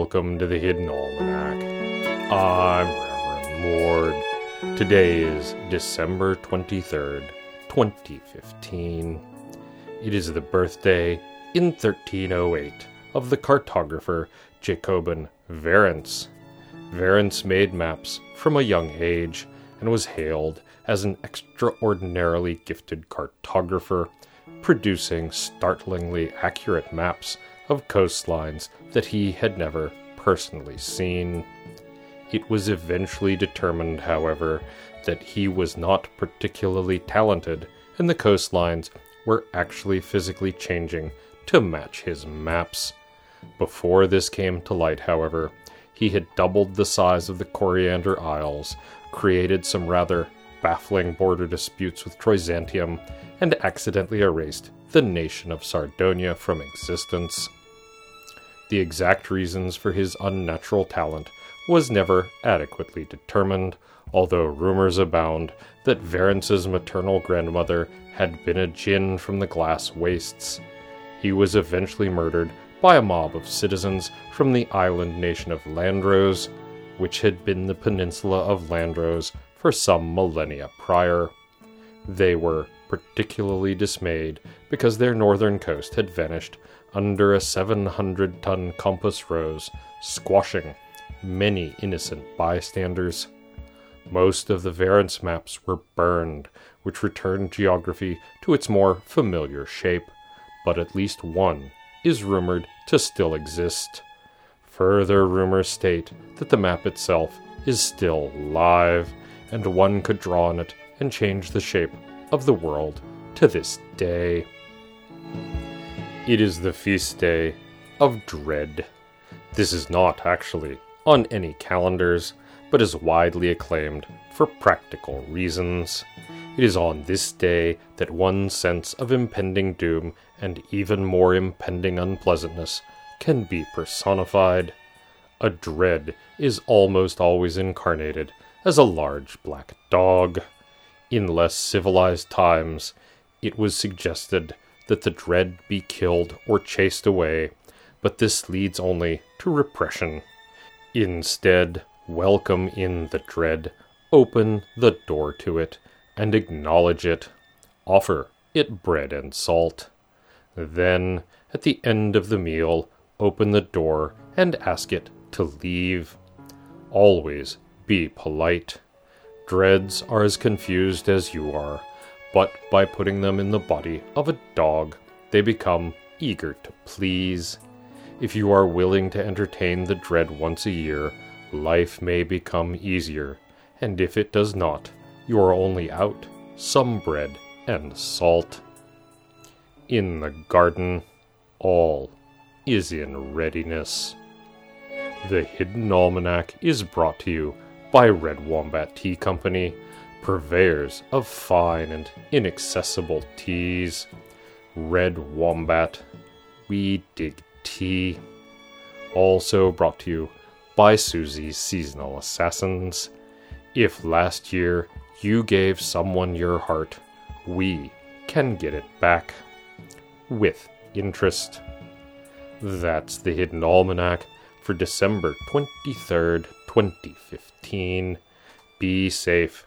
welcome to the Hidden Almanac. I'm Reverend Mord. Today is December 23rd, 2015. It is the birthday in 1308 of the cartographer Jacobin Verrance. Verrance made maps from a young age and was hailed as an extraordinarily gifted cartographer, producing startlingly accurate maps of coastlines that he had never personally seen. It was eventually determined, however, that he was not particularly talented, and the coastlines were actually physically changing to match his maps. Before this came to light, however, he had doubled the size of the Coriander Isles, created some rather baffling border disputes with Troizantium, and accidentally erased the nation of Sardonia from existence. The exact reasons for his unnatural talent was never adequately determined, although rumors abound that Verrance's maternal grandmother had been a djinn from the glass wastes. He was eventually murdered by a mob of citizens from the island nation of Landros, which had been the peninsula of Landros for some millennia prior. They were particularly dismayed because their northern coast had vanished under a 700 ton compass rose, squashing many innocent bystanders. Most of the Verrance maps were burned, which returned geography to its more familiar shape, but at least one is rumored to still exist. Further rumors state that the map itself is still live, and one could draw on it and change the shape of the world to this day. It is the feast day of Dread. This is not actually on any calendars, but is widely acclaimed for practical reasons. It is on this day that one sense of impending doom and even more impending unpleasantness can be personified. A dread is almost always incarnated as a large black dog. In less civilized times, it was suggested that the dread be killed or chased away, but this leads only to repression. Instead, welcome in the dread, open the door to it, and acknowledge it. Offer it bread and salt. Then, at the end of the meal, open the door and ask it to leave. Always be polite. Dreads are as confused as you are but by putting them in the body of a dog, they become eager to please. If you are willing to entertain the dread once a year, life may become easier, and if it does not, you are only out some bread and salt. In the garden, all is in readiness. The Hidden Almanac is brought to you by Red Wombat Tea Company purveyors of fine and inaccessible teas. Red Wombat, we dig tea. Also brought to you by Susie's Seasonal Assassins. If last year you gave someone your heart, we can get it back. With interest. That's the Hidden Almanac for December 23rd, 2015. Be safe